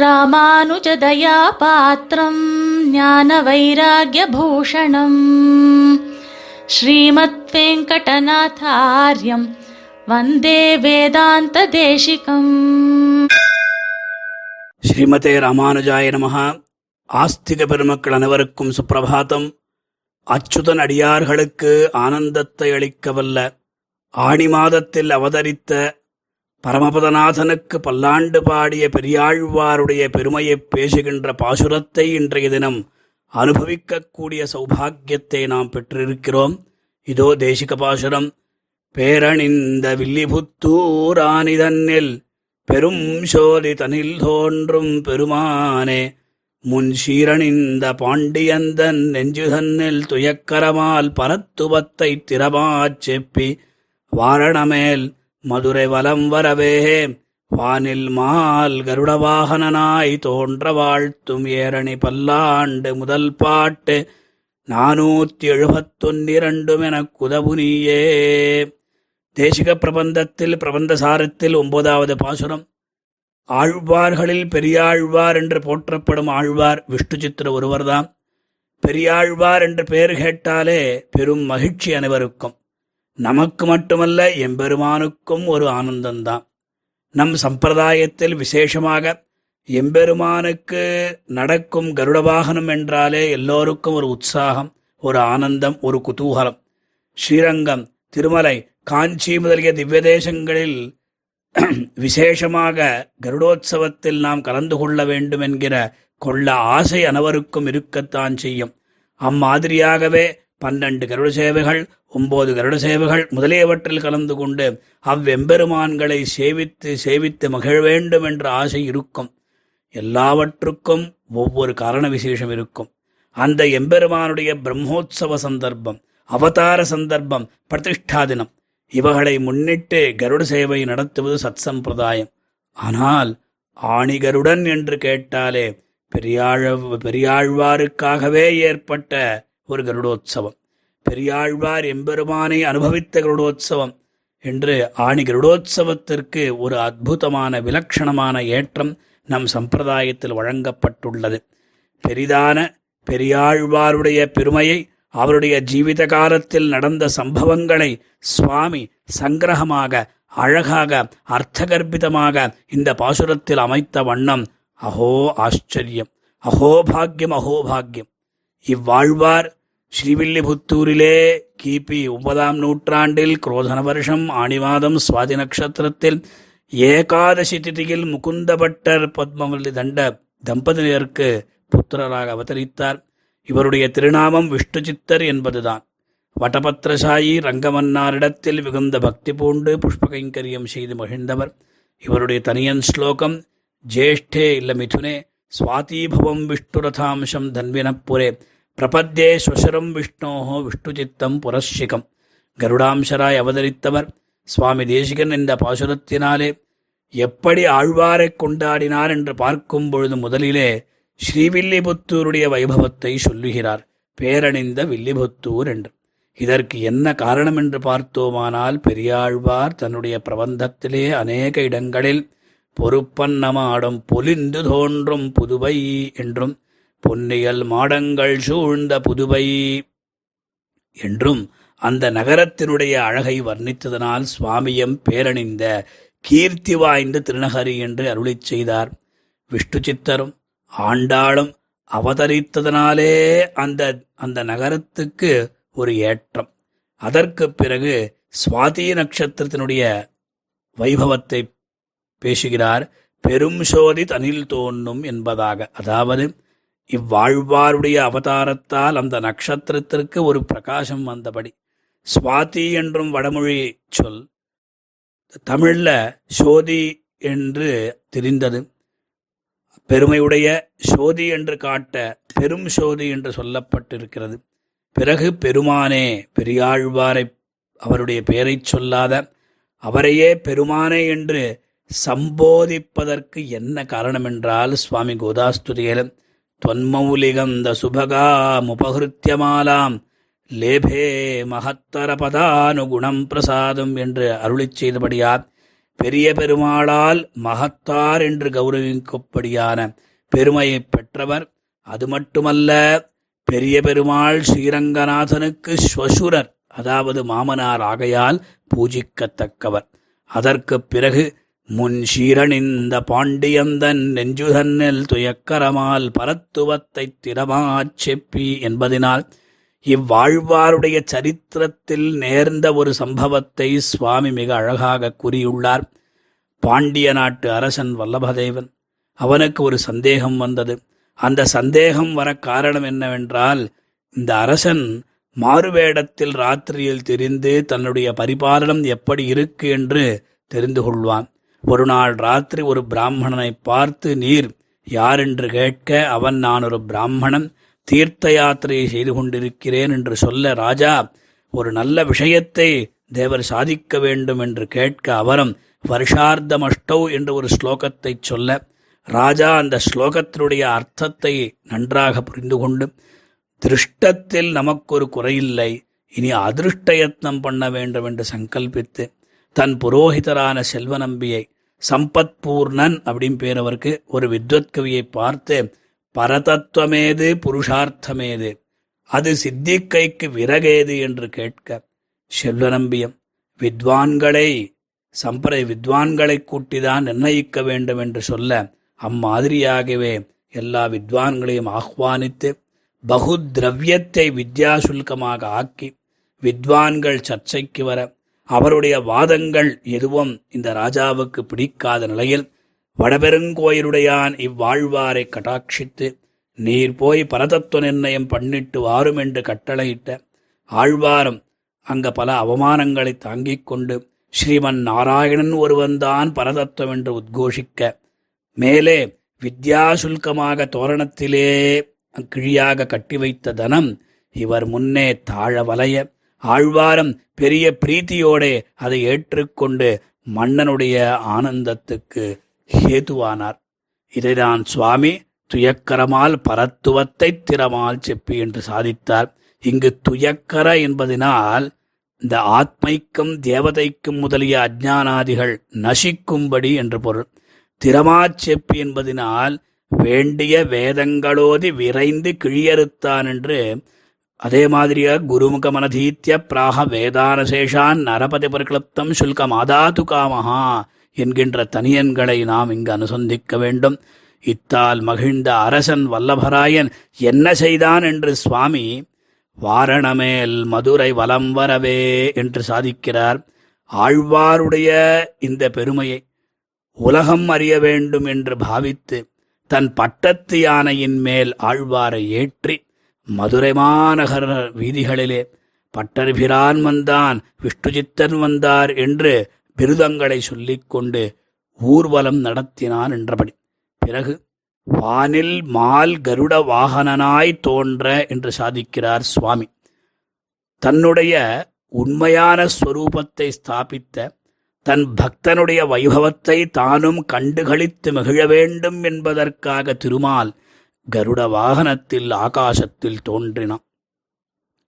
ராமானுஜதயாபாத்திரம் ஞான வைராகியபூஷணம் ஸ்ரீமத் வெங்கடநாதாரியம் வந்தே வேதாந்த தேசிகம் ஸ்ரீமதே ராமானுஜாய நமஹ ஆஸ்திக பெருமக்கள் அனைவருக்கும் சுப்பிரபாதம் அச்சுதன் அடியார்களுக்கு ஆனந்தத்தை அளிக்கவல்ல। ஆணி மாதத்தில் அவதரித்த பரமபதநாதனுக்கு பல்லாண்டு பாடிய பெரியாழ்வாருடைய பெருமையைப் பேசுகின்ற பாசுரத்தை இன்றைய தினம் அனுபவிக்கக்கூடிய சௌபாகியத்தை நாம் பெற்றிருக்கிறோம். இதோ தேசிக பாசுரம். பேரணிந்த வில்லிபுத்தூரானிதன்னில் பெரும் சோதி தனில் தோன்றும் பெருமானே. முன் சீரணிந்த பாண்டியந்தன் நெஞ்சுதன்னில் துயக்கரமால் பரத்துவத்தை திறமாச் செப்பி வாரணமேல் மதுரை வலம் வரவே. வானில் மால் கருடவாகனனாய் தோன்ற வாழ்த்தும் ஏரணி பல்லாண்டு முதல் பாட்டு. நானூத்தி எழுபத்தொன்னிரண்டும் எனக் குதபுனியே தேசிக பிரபந்தத்தில் பிரபந்த சாரத்தில் ஒன்பதாவது பாசுரம். ஆழ்வார்களில் பெரியாழ்வார் என்று போற்றப்படும் ஆழ்வார் விஷ்ணு சித்திர ஒருவர்தான். பெரியாழ்வார் என்று பெயர் கேட்டாலே பெரும் மகிழ்ச்சி அனைவருக்கும். நமக்கு மட்டுமல்ல எம்பெருமானுக்கும் ஒரு ஆனந்தம்தான் நம் சம்பிரதாயத்தில் விசேஷமாக எம்பெருமானுக்கு நடக்கும் கருட வாகனம் என்றாலே எல்லோருக்கும் ஒரு உற்சாகம் ஒரு ஆனந்தம் ஒரு குதூகலம். ஸ்ரீரங்கம் திருமலை காஞ்சி முதலிய திவ்ய தேசங்களில் விசேஷமாக கருடோத்சவத்தில் நாம் கலந்து கொள்ள வேண்டும் என்கிற கொள்ள ஆசை அனைவருக்கும் இருக்கத்தான் செய்யும். அம்மாதிரியாகவே பன்னெண்டு கருட சேவைகள் ஒன்பது கருட சேவைகள் முதலியவற்றில் கலந்து கொண்டு அவ்வெம்பெருமான்களை சேவித்து சேவித்து மகிழ வேண்டும் என்ற ஆசை இருக்கும். எல்லாவற்றுக்கும் ஒவ்வொரு காரண விசேஷம் இருக்கும். அந்த எம்பெருமானுடைய பிரம்மோத்சவ சந்தர்ப்பம் அவதார சந்தர்ப்பம் பிரதிஷ்டா தினம் இவகளை முன்னிட்டு கருட சேவை நடத்துவது சத் சம்பிரதாயம் ஆனால் ஆணிகருடன் என்று கேட்டாலே பெரியாழ பெரியாழ்வாருக்காகவே ஏற்பட்ட ஒரு கருடோத்சவம். பெரியாழ்வார் எம்பெருமானை அனுபவித்த கருடோத்சவம் என்று ஆணி கருடோத்சவத்திற்கு ஒரு அற்புதமான விலட்சணமான ஏற்றம் நம் சம்பிரதாயத்தில் வழங்கப்பட்டுள்ளது. பெரிதான பெரியாழ்வாருடைய பெருமையை அவருடைய ஜீவித காலத்தில் நடந்த சம்பவங்களை சுவாமி சங்கிரகமாக அழகாக அர்த்தகர்ப்பிதமாக இந்த பாசுரத்தில் அமைத்த வண்ணம் அஹோ ஆச்சரியம் அஹோபாகியம் அஹோபாகியம் இவ்வாழ்வார் ஸ்ரீவில்லிபுத்தூரிலே கிபி ஒன்பதாம் நூற்றாண்டில் குரோதன வருஷம் ஆணிவாதம் சுவாதி நட்சத்திரத்தில் ஏகாதசி திதியில் முகுந்தபட்டர் பத்மவல்லி தண்ட தம்பதியருக்கு புத்திரராக அவதரித்தார். இவருடைய திருநாமம் விஷ்ணு சித்தர் என்பதுதான். வடபத்திரசாயி ரங்கமன்னாரிடத்தில் மிகுந்த பக்தி பூண்டு புஷ்பகைங்கரியம் செய்து மகிழ்ந்தவர். இவருடைய தனியன் ஸ்லோகம் ஜேஷ்டே இல்ல மிதுனே சுவாதீபவம் விஷ்ணுரதாம்சம் தன்வினப்புரே பிரபத்தே ஸ்வசரம் விஷ்ணோஹோ விஷ்ணுச்சித்தம் புரஷிகம் கருடாம்சராய் அவதரித்தவர் சுவாமி தேசிகன் இந்த பாசுரத்தினாலே எப்படி ஆழ்வாரைக் கொண்டாடினார் என்று பார்க்கும் பொழுது முதலிலே ஸ்ரீவில்லிபுத்தூருடைய வைபவத்தை சொல்லுகிறார். பேரணிந்த வில்லிபுத்தூர் என்று. இதற்கு என்ன காரணம் என்று பார்த்தோமானால் பெரியாழ்வார் தன்னுடைய பிரபந்தத்திலே அநேக இடங்களில் பொறுப்பன்னமாடும் பொலிந்து தோன்றும் புதுவை என்றும் பொன்னியல் மாடங்கள் சூழ்ந்த புதுவை. என்றும் அந்த நகரத்தினுடைய அழகை வர்ணித்ததனால் சுவாமியம் பேரணிந்த கீர்த்தி வாய்ந்த திருநகரி என்று அருளிச் செய்தார். விஷ்ணு சித்தரும் ஆண்டாளும் அவதரித்ததனாலே அந்த அந்த நகரத்துக்கு ஒரு ஏற்றம். அதற்கு பிறகு சுவாதி நட்சத்திரத்தினுடைய வைபவத்தை பேசுகிறார். பெரும் சோதி தனில் தோன்றும் என்பதாக. அதாவது இவ்வாழ்வாருடைய அவதாரத்தால் அந்த நட்சத்திரத்திற்கு ஒரு பிரகாசம் வந்தபடி சுவாதி என்றும் வடமொழி சொல். தமிழில் சோதி என்று தெரிந்தது. பெருமையுடைய சோதி என்று காட்ட பெரும் சோதி என்று சொல்லப்பட்டிருக்கிறது. பிறகு பெருமானே பெரியாழ்வாரை அவருடைய பெயரைச் சொல்லாத அவரையே பெருமானே என்று சம்போதிப்பதற்கு என்ன காரணம் என்றால் சுவாமி கோதாஸ்துதியிலும் தொன்மௌலிகந்த சுபகாமுபகிருத்தியமாலாம் லேபே மகத்தர பதானுகுணம் பிரசாதம் என்று அருளிச் செய்தபடியார் பெரிய பெருமாளால் மகத்தார் என்று கௌரவிக்கப்படியான பெருமையைப் பெற்றவர். அது மட்டுமல்ல பெரிய பெருமாள் ஸ்ரீரங்கநாதனுக்கு ஸ்வசுரர் அதாவது மாமனார் ஆகையால் பூஜிக்கத்தக்கவர். அதற்குப் பிறகு முன்ஷீரணிந்த பாண்டியந்தன் நெஞ்சுதன்னில் துயக்கரமால் பரத்துவத்தைத் திறமாச் செப்பி என்பதினால் இவ்வாழ்வாருடைய சரித்திரத்தில் நேர்ந்த ஒரு சம்பவத்தை சுவாமி மிக அழகாக கூறியுள்ளார். பாண்டிய நாட்டு அரசன் வல்லபதேவன் அவனுக்கு ஒரு சந்தேகம் வந்தது. அந்த சந்தேகம் வர காரணம் என்னவென்றால் இந்த அரசன் மாறுவேடத்தில் ராத்திரியில் தெரிந்து தன்னுடைய பரிபாலனம் எப்படி இருக்கு என்று தெரிந்து கொள்வான். ஒரு நாள் ராத்திரி ஒரு பிராமணனை பார்த்து நீர் யாரென்று கேட்க அவன் நான் ஒரு பிராமணன்? தீர்த்த யாத்திரையை செய்து கொண்டிருக்கிறேன் என்று சொல்ல ராஜா ஒரு நல்ல விஷயத்தை தேவர் சாதிக்க வேண்டும் என்று கேட்க அவரும் வருஷார்த்தமஷ்டௌ என்று ஒரு ஸ்லோகத்தைச் சொல்ல ராஜா அந்த ஸ்லோகத்தினுடைய அர்த்தத்தை நன்றாக புரிந்து கொண்டு திருஷ்டத்தில் நமக்கொரு குறையில்லை இனி அதிருஷ்டயத்னம் பண்ண வேண்டும் என்று சங்கல்பித்து தன் புரோகிதரான செல்வநம்பியை சம்பத்பூர்ணன் அப்படின்னு பேர் அவருக்கு. ஒரு வித்வத் கவியை பார்த்து பரதத்துவமேது புருஷார்த்தமேது அது சித்திக்கைக்கு விறகேது என்று கேட்க செல்வநம்பியம் வித்வான்களை சம்பரை வித்வான்களை கூட்டிதான் நிர்ணயிக்க வேண்டும் என்று சொல்ல அம்மாதிரியாகவே எல்லா வித்வான்களையும் ஆஹ்வானித்து பகுதிரவியத்தை வித்யாசுல்கமாக ஆக்கி வித்வான்கள் சர்ச்சைக்கு வர அவருடைய வாதங்கள் எதுவும் இந்த ராஜாவுக்கு பிடிக்காத நிலையில் வடபெருங்கோயிலுடையான் இவ்வாழ்வாரை கட்டாட்சித்து நீர் போய் பரதத்துவ நிர்ணயம் பண்ணிட்டு வாரும் என்று கட்டளையிட்ட ஆழ்வாரம் அங்க பல அவமானங்களை தாங்கிக் கொண்டு ஸ்ரீமன் நாராயணன் ஒருவன்தான் பரதத்துவம் என்று உத்கோஷிக்க மேலே வித்யாசுல்கமாக தோரணத்திலே கிழியாக கட்டி வைத்த தனம் இவர் முன்னே தாழ வலைய ஆழ்வாரம் பெரிய பிரீத்தியோடே அதை ஏற்றுக்கொண்டு மன்னனுடைய ஆனந்தத்துக்கு ஹேதுவானார். இதைதான் சுவாமி துயக்கரமால் பரத்துவத்தை திறமால் செப்பி என்று சாதித்தார். இங்கு துயக்கர என்பதனால் இந்த ஆத்மைக்கும் தேவதைக்கும் முதலிய அஜ்ஞானாதிகள் நசிக்கும்படி என்று பொருள். திறமாச்செப்பி என்பதனால் வேண்டிய வேதங்களோதி விரைந்து கிழியறுத்தான் என்று அதே மாதிரியாக குருமுகமனதீத்திய பிராக வேதானசேஷான் நரபதி பரிக்ளப்தம் சுல்கம் ஆதாது காமஹா என்கின்ற தனியன்களை நாம் இங்கு அனுசந்திக்க வேண்டும். இத்தால் மகிழ்ந்த அரசன் வல்லபராயன் என்ன செய்தான் என்று சுவாமி வாரணமேல் மதுரை வலம் வரவே என்று சாதிக்கிறார். ஆழ்வாருடைய இந்த பெருமையை உலகம் அறிய வேண்டும் என்று பாவித்து தன் பட்டத்து யானையின் மேல் ஆழ்வாரை ஏற்றி மதுரை மாநகர வீதிகளிலே பட்டர்பிரான் வந்தான் விஷ்ணுஜித்தன் வந்தார் என்று பிருதங்களை சொல்லிக்கொண்டு ஊர்வலம் நடத்தினான் என்றபடி. பிறகு வானில் மால் கருட வாகனனாய் தோன்ற என்று சாதிக்கிறார் சுவாமி. தன்னுடைய உண்மையான ஸ்வரூபத்தை ஸ்தாபித்த தன் பக்தனுடைய வைபவத்தை தானும் கண்டுகளித்து மகிழ வேண்டும் என்பதற்காக திருமால் கருட வாகனத்தில் ஆகாசத்தில் தோன்றினான்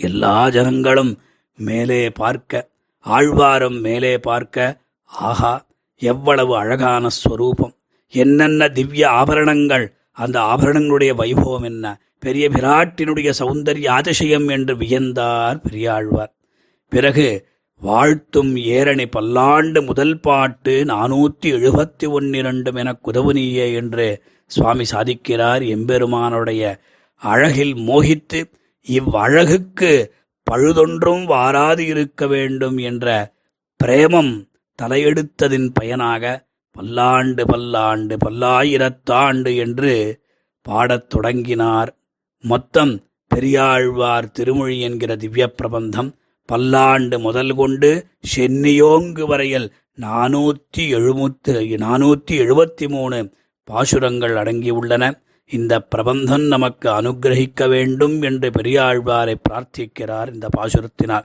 எல்லா ஜனங்களும் மேலே பார்க்க ஆழ்வாரம் மேலே பார்க்க ஆஹா எவ்வளவு அழகான ஸ்வரூபம்! என்னென்ன திவ்ய ஆபரணங்கள்! அந்த ஆபரணங்களுடைய வைபவம் என்ன? பெரிய பிராட்டினுடைய சௌந்தரிய அதிசயம் என்று வியந்தார் பெரியாழ்வார். பிறகு வாழ்த்தும் ஏரணி பல்லாண்டு முதல் பாட்டு நானூற்றி எழுபத்தி ஒன்னிரண்டும் என குதவுனியே என்று சுவாமி சாதிக்கிறார் எம்பெருமானுடைய அழகில் மோகித்து இவ்வழகுக்கு பழுதொன்றும் வாராது இருக்க வேண்டும் என்ற பிரேமம் தலையெடுத்ததின் பயனாக பல்லாண்டு பல்லாண்டு பல்லாயிரத்தாண்டு என்று பாடத் தொடங்கினார். மொத்தம் பெரியாழ்வார் திருமொழி என்கிற திவ்ய பிரபந்தம் பல்லாண்டு முதல் கொண்டு சென்னியோங்கு வரையில் நானூற்றி எழுபத்து நானூற்றி எழுபத்தி மூணு பாசுரங்கள் அடங்கியுள்ளன. இந்த பிரபந்தம் நமக்கு அனுகிரகிக்க வேண்டும் என்று பெரியாழ்வாரை பிரார்த்திக்கிறார் இந்த பாசுரத்தினால்.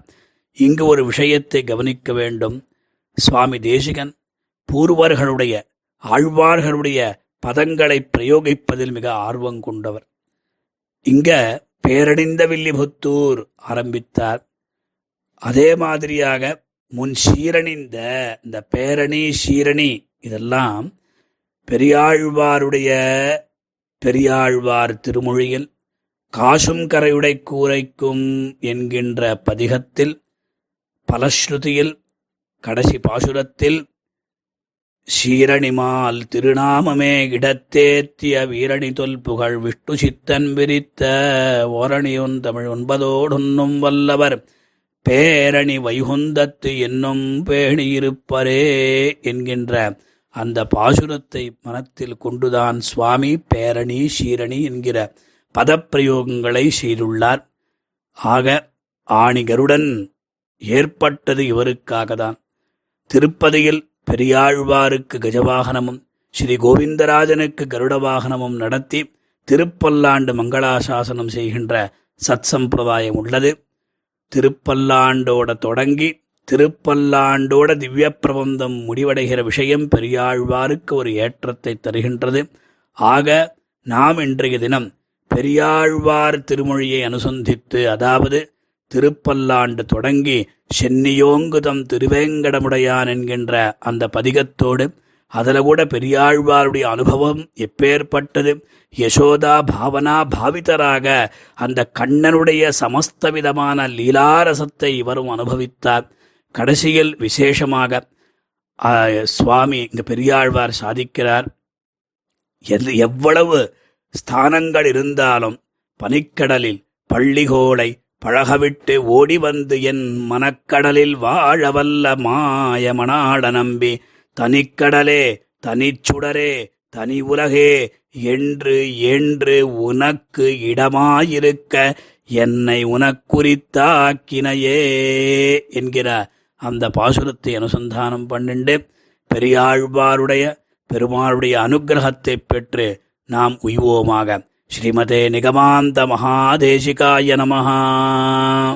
இங்கு ஒரு விஷயத்தை கவனிக்க வேண்டும். சுவாமி தேசிகன் பூர்வர்களுடைய ஆழ்வார்களுடைய பதங்களை பிரயோகிப்பதில் மிக ஆர்வம் கொண்டவர். இங்க பேரணிந்த வில்லிபுத்தூர் ஆரம்பித்தார். அதே மாதிரியாக முன் சீரணிந்த இந்த பேரணி சீரணி இதெல்லாம் பெரியாழ்வாருடைய பெரியாழ்வார் திருமொழியில் காசும் கரையுடை கூரைக்கும் என்கின்ற பதிகத்தில் பலஸ்ருதியில் கடைசி பாசுரத்தில் சீரணிமால் திருநாமமே இடத்தேத்திய வீரணி தொல் புகழ் விஷ்ணு சித்தன் விரித்த ஓரணியொன் தமிழ் ஒன்பதோடொன்னும் வல்லவர். பேரணி வைகுந்தத்து என்னும் பேணியிருப்பரே என்கின்ற அந்த பாசுரத்தை மனத்தில் கொண்டுதான் சுவாமி பேரணி சீரணி என்கிற பதப்பிரயோகங்களை செய்துள்ளார். ஆக ஆணிகருடன் ஏற்பட்டது இவருக்காகத்தான் திருப்பதியில் பெரியாழ்வாருக்கு கஜவாகனமும் ஸ்ரீ கோவிந்தராஜனுக்கு கருட வாகனமும் நடத்தி திருப்பல்லாண்டு மங்களாசாசனம் செய்கின்ற சத்சம்பிரதாயம் உள்ளது. திருப்பல்லாண்டோட தொடங்கி திருப்பல்லாண்டோட திவ்ய பிரபந்தம் முடிவடைகிற விஷயம் பெரியாழ்வாருக்கு ஒரு ஏற்றத்தை தருகின்றது. ஆக நாம் இன்றைய தினம் பெரியாழ்வார் திருமொழியை அனுசந்தித்து அதாவது திருப்பல்லாண்டு தொடங்கி சென்னியோங்குதம் திருவேங்கடமுடையான் என்கின்ற அந்த பதிகத்தோடு அதில் கூட பெரியாழ்வாருடைய அனுபவம் எப்பேற்பட்டது? யசோதா பாவனா பாவிதராக அந்த கண்ணனுடைய சமஸ்த விதமான லீலாரசத்தை இவரும் அனுபவித்தார். கடைசியில் விசேஷமாக சுவாமி இங்க பெரியாழ்வார் சாதிக்கிறார். எது எவ்வளவு ஸ்தானங்கள் இருந்தாலும் பனிக்கடலில் பள்ளிகோளை பழகவிட்டு ஓடி வந்து என் மனக்கடலில் வாழவல்ல மாயமனாட நம்பி தனிக்கடலே தனிச்சுடரே தனி உலகே என்று என்று உனக்கு இடமாயிருக்க என்னை உனக்குறித்தாக்கினையே என்கிற அந்த பாசுரத்தை அனுசந்தானம் பண்ணிண்டு பெரியாழ்வாருடைய பெருமாளுடைய அனுக்கிரகத்தைப் பெற்று நாம் உய்வோமாக. ஸ்ரீமதே நிகமாந்த மகாதேசிகாய நமஹா.